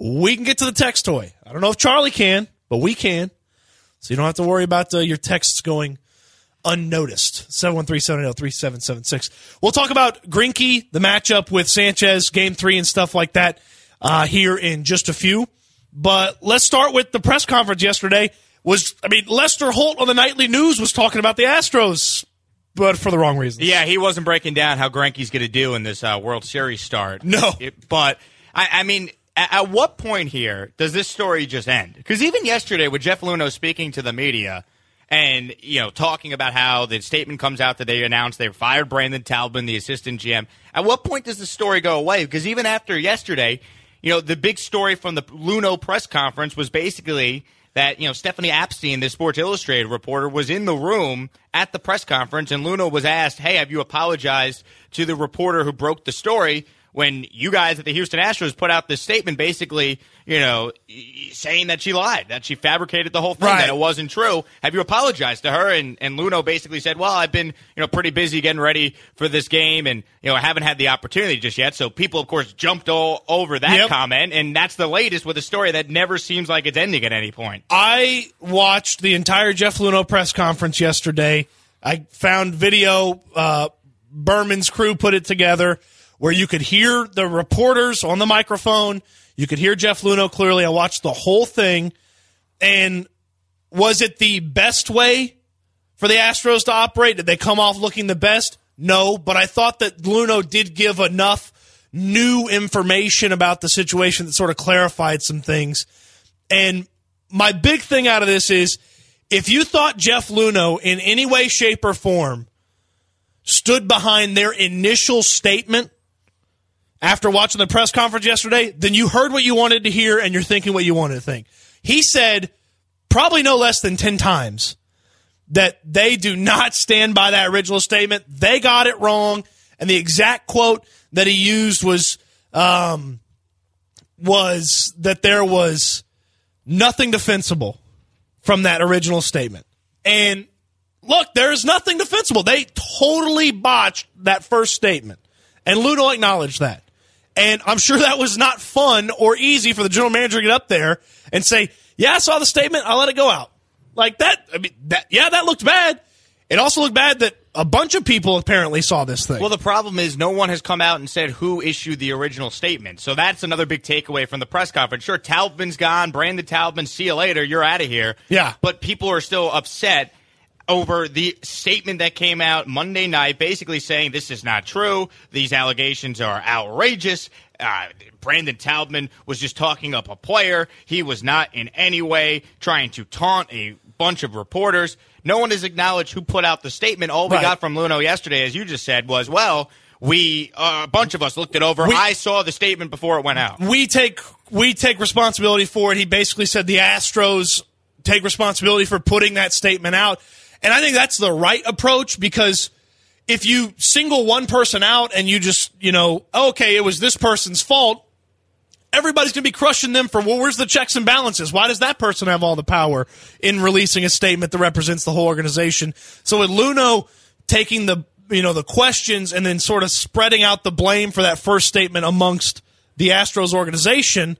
we can get to the text toy. I don't know if Charlie can, but we can. So you don't have to worry about uh, your texts going unnoticed. 713-780-3776. We'll talk about Greinke, the matchup with Sanchez, game three and stuff like that uh, here in just a few. But let's start with the press conference yesterday. Was I mean Lester Holt on the nightly news was talking about the Astros, but for the wrong reasons. Yeah, he wasn't breaking down how Greinke's going to do in this uh, World Series start. No, it, but I, I mean, at, at, what point here does this story just end? Because even yesterday, with Jeff Luhnow speaking to the media and you know talking about how the statement comes out that they announced they fired Brandon Taubman, the assistant GM. At what point does the story go away? Because even after yesterday, you know, the big story from the Luhnow press conference was basically that you know Stephanie Apstein, the Sports Illustrated reporter, was in the room at the press conference, and Luhnow was asked, "Hey, have you apologized to the reporter who broke the story?" When you guys at the Houston Astros put out this statement basically, you know, saying that she lied, that she fabricated the whole thing, right. that it wasn't true. Have you apologized to her? And, and Luhnow basically said, well, I've been, you know, pretty busy getting ready for this game and, you know, I haven't had the opportunity just yet. So people, of course, jumped all over that yep. comment. And that's the latest with a story that never seems like it's ending at any point. I watched the entire Jeff Luhnow press conference yesterday. I found video, uh, Berman's crew put it together where you could hear the reporters on the microphone. You could hear Jeff Luhnow clearly. I watched the whole thing. And was it the best way for the Astros to operate? Did they come off looking the best? No, but I thought that Luhnow did give enough new information about the situation that sort of clarified some things. And my big thing out of this is if you thought Jeff Luhnow in any way, shape, or form stood behind their initial statement after watching the press conference yesterday, then you heard what you wanted to hear and you're thinking what you wanted to think. He said probably no less than 10 times that they do not stand by that original statement. They got it wrong. And the exact quote that he used was, um, was that there was nothing defensible from that original statement. And look, there is nothing defensible. They totally botched that first statement. And Luhnow acknowledged that. And I'm sure that was not fun or easy for the general manager to get up there and say, "Yeah, I saw the statement. I'll let it go out." Like that. I mean, that yeah, that looked bad. It also looked bad that a bunch of people apparently saw this thing. Well, the problem is no one has come out and said who issued the original statement. So that's another big takeaway from the press conference. Sure, Taubman's gone. Brandon Taubman, see you later. You're out of here. Yeah. But people are still upset over the statement that came out Monday night, basically saying this is not true. These allegations are outrageous. Uh, Brandon Taubman was just talking up a player. He was not in any way trying to taunt a bunch of reporters. No one has acknowledged who put out the statement. All we right. got from Luhnow yesterday, as you just said, was, well, we uh, a bunch of us looked it over. We, I saw the statement before it went out. We take we take responsibility for it. He basically said the Astros take responsibility for putting that statement out. And I think that's the right approach because if you single one person out and you just, you know, okay, it was this person's fault, everybody's going to be crushing them for, well, where's the checks and balances? Why does that person have all the power in releasing a statement that represents the whole organization? So with Luhnow taking the, you know, the questions and then sort of spreading out the blame for that first statement amongst the Astros organization,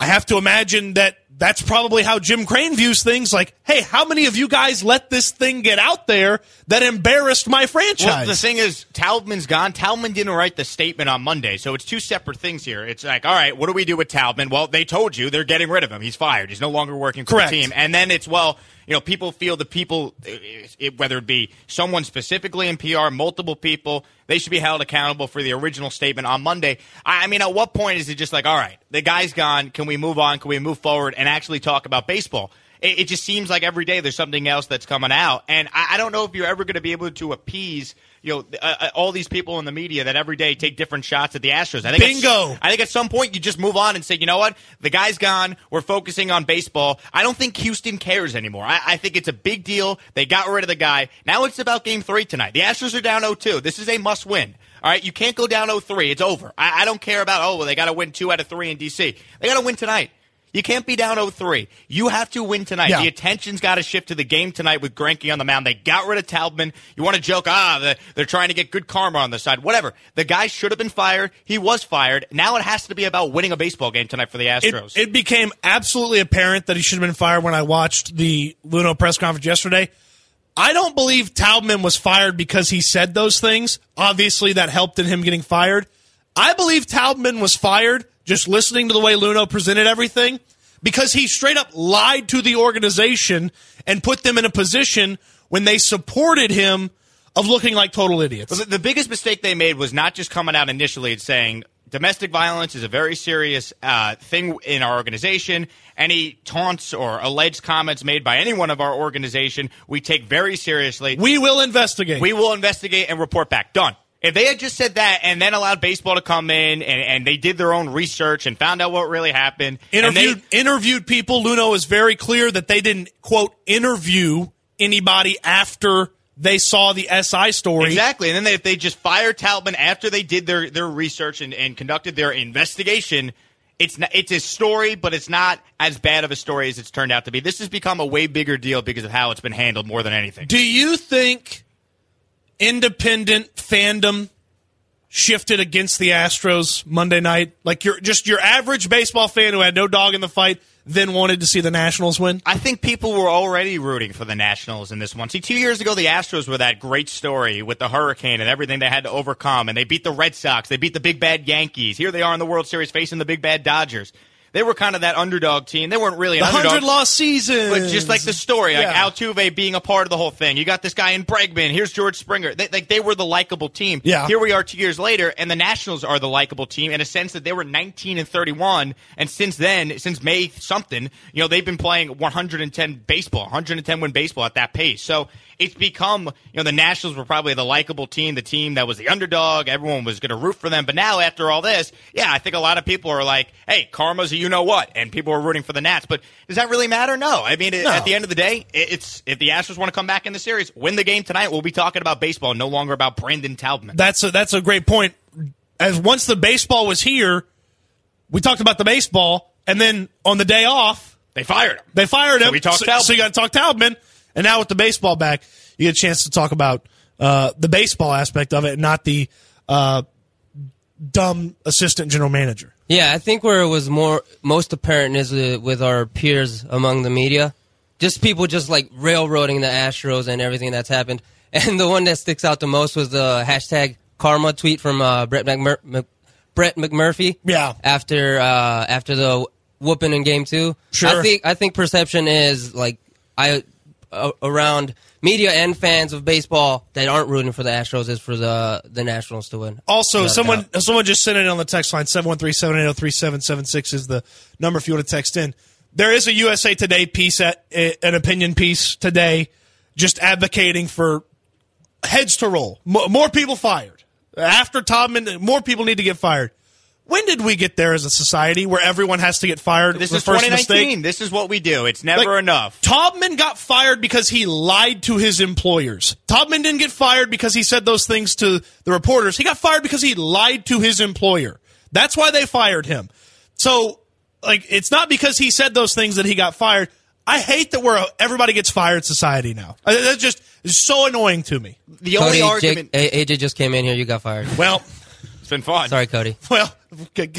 I have to imagine that that's probably how Jim Crane views things. Like, hey, how many of you guys let this thing get out there that embarrassed my franchise? Well, the thing is, Taubman's gone. Taubman didn't write the statement on Monday, so it's two separate things here. It's like, all right, what do we do with Taubman? Well, they told you they're getting rid of him. He's fired. He's no longer working for Correct. the team. And then it's well, you know, people feel the people, it, whether it be someone specifically in PR, multiple people, they should be held accountable for the original statement on Monday. I, I mean, at what point is it just like, all right, the guy's gone. Can we move on? Can we move forward and actually talk about baseball? It, it just seems like every day there's something else that's coming out. And I, I don't know if you're ever going to be able to appease – you know, uh, uh, all these people in the media that every day take different shots at the Astros. I think Bingo. I think at some point you just move on and say, you know what, the guy's gone. We're focusing on baseball. I don't think Houston cares anymore. I, I think it's a big deal. They got rid of the guy. Now it's about Game Three tonight. The Astros are down 0-2. This is a must win. All right, you can't go down 0-3. It's over. I, I don't care about oh well they got to win two out of three in DC. They got to win tonight. You can't be down 0-3. You have to win tonight. Yeah. The attention's got to shift to the game tonight with Greinke on the mound. They got rid of Taubman. You want to joke, ah, they're, trying to get good karma on the side. Whatever. The guy should have been fired. He was fired. Now it has to be about winning a baseball game tonight for the It, Astros. it became absolutely apparent that he should have been fired when I watched the Luhnow press conference yesterday. I don't believe Taubman was fired because he said those things. Obviously, that helped in him getting fired. I believe Taubman was fired just listening to the way Luhnow presented everything because he straight up lied to the organization and put them in a position when they supported him of looking like total idiots. The, biggest mistake they made was not just coming out initially and saying domestic violence is a very serious uh, thing in our organization. Any taunts or alleged comments made by anyone of our organization, we take very seriously. We will investigate. We will investigate and report back. Done. If they had just said that and then allowed baseball to come in and, and they did their own research and found out what really happened, interviewed they- interviewed people. Luhnow is very clear that they didn't quote interview anybody after they saw the SI story. Exactly. And then they, if they just fired Talbot after they did their, their research and, and conducted their investigation, it's not, it's a story, but it's not as bad of a story as it's turned out to be. This has become a way bigger deal because of how it's been handled more than anything. Do you think independent fandom shifted against the Astros Monday night? Like you're just your average baseball fan who had no dog in the fight, then wanted to see the Nationals win. I think people were already rooting for the Nationals in this one. See, two years ago, the Astros were that great story with the hurricane and everything they had to overcome, and they beat the Red Sox. They beat the big bad Yankees. Here they are in the World Series facing the big bad Dodgers. They were kind of that underdog team. They weren't really an The underdog. hundred loss season, But just like the story, like Yeah. Altuve being a part of the whole thing. You got this guy in Bregman. Here's George Springer. They, like they were the likable team. Yeah. Here we are two years later, and the Nationals are the likable team in a sense that they were 19 and 31, and since then, since May something, you know, they've been playing 110 baseball, 110 win baseball at that pace. So it's become, you know, the Nationals were probably the likable team, the team that was the underdog. Everyone was going to root for them. But now, after all this, yeah, I think a lot of people are like, hey, karma's a you know what, and people are rooting for the Nats. But does that really matter? No. I mean, No. at the end of the day, it's if the Astros want to come back in the series, win the game tonight, we'll be talking about baseball, no longer about Brandon Taubman. That's a, that's a great point. As once the baseball was here, we talked about the baseball, and then on the day off, They fired him. They fired him. we talked so, Taubman. so you got to talk Taubman. And now with the baseball back, you get a chance to talk about uh, the baseball aspect of it, not the uh, dumb assistant general manager. Yeah, I think where it was more most apparent is with our peers among the media, just people just like railroading the Astros and everything that's happened. And the one that sticks out the most was the hashtag karma tweet from uh, Brett, McMur- Mc- Brett McMurphy. Yeah. After uh, after the whooping in Game Two. Sure. I think I think perception is like I uh, around media and fans of baseball that aren't rooting for the Astros is for the the Nationals to win. Also, someone someone just sent it on the text line 713-780-3776 is the number if you want to text in. There is a USA Today piece at an opinion piece today just advocating for heads to roll. More people fired. After Taubman, more people need to get fired. When did we get there as a society where everyone has to get fired This for is first 2019. mistake? This is what we do. It's never Like, enough. Taubman got fired because he lied to his employers. Taubman didn't get fired because he said those things to the reporters. He got fired because he lied to his employer. That's why they fired him. So, like, it's not because he said those things that he got fired. I hate that we're a, everybody gets fired society now. Uh, That's just it's so annoying to me. The only argument. Jake, AJ just came in here. You got fired. Well, it's been fun. Sorry, Cody. well, okay,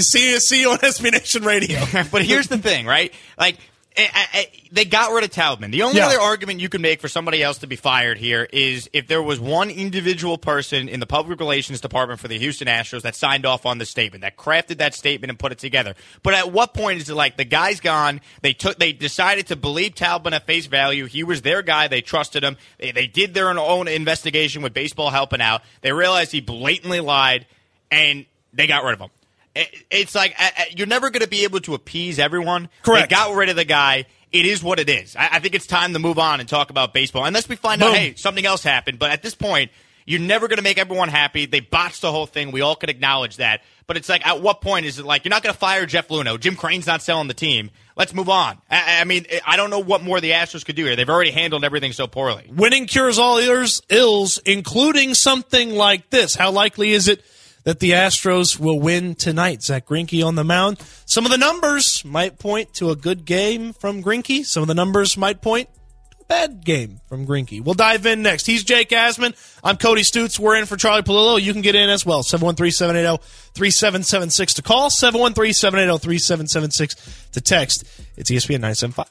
see you, see you on SB Nation Radio. but here's the thing, right? Like, I, I, they got rid of Taubman. The only Yeah. other argument you can make for somebody else to be fired here is if there was one individual person in the public relations department for the Houston Astros that signed off on the statement, that crafted that statement and put it together. But at what point is it like the guy's gone? They took, they decided to believe Taubman at face value. He was their guy. They trusted him. They, they did their own investigation with baseball helping out. They realized he blatantly lied, and they got rid of him. It- It's like uh, uh, you're never going to be able to appease everyone. Correct. They got rid of the guy. It is what it is. I, think it's time to move on and talk about baseball. Unless we find out, hey, something else happened. But at this point, you're never going to make everyone happy. They botched the whole thing. We all could acknowledge that. But it's like, at what point is it like you're not going to fire Jeff Luhnow? Jim Crane's not selling the team. Let's move on. I, I mean, I don't know what more the Astros could do here. They've already handled everything so poorly. Winning cures all ills, ills, including something like this. How likely is it that the Astros will win tonight. Zack Greinke on the mound. Some of the numbers might point to a good game from Greinke. Some of the numbers might point to a bad game from Greinke. We'll dive in next. He's Jake Asman. I'm Cody Stoots. We're in for Charlie Pallilo. You can get in as well. 713-780-3776 to call. 713-780-3776 to text. It's ESPN 975.